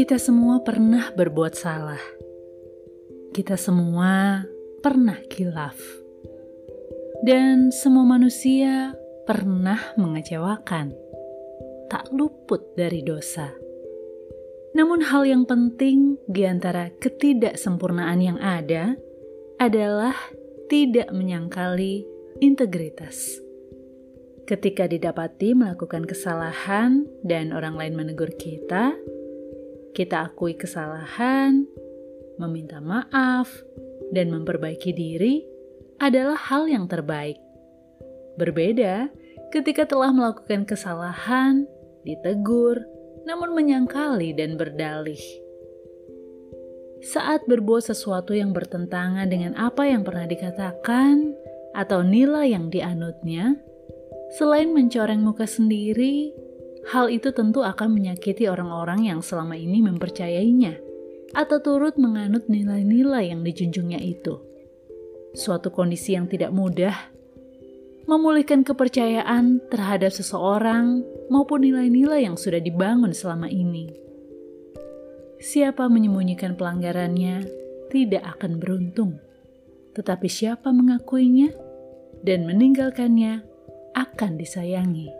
Kita semua pernah berbuat salah. Kita semua pernah kilaf. Dan semua manusia pernah mengecewakan. Tak luput dari dosa. Namun hal yang penting di antara ketidaksempurnaan yang ada adalah tidak menyangkali integritas. Ketika didapati melakukan kesalahan dan orang lain menegur kita, kita akui kesalahan, meminta maaf, dan memperbaiki diri adalah hal yang terbaik. Berbeda ketika telah melakukan kesalahan, ditegur, namun menyangkali dan berdalih. Saat berbuat sesuatu yang bertentangan dengan apa yang pernah dikatakan atau nilai yang dianutnya, selain mencoreng muka sendiri, Hal itu tentu akan menyakiti orang-orang yang selama ini mempercayainya atau turut menganut nilai-nilai yang dijunjungnya itu. Suatu kondisi yang tidak mudah memulihkan kepercayaan terhadap seseorang maupun nilai-nilai yang sudah dibangun selama ini. Siapa menyembunyikan pelanggarannya tidak akan beruntung, tetapi siapa mengakuinya dan meninggalkannya akan disayangi.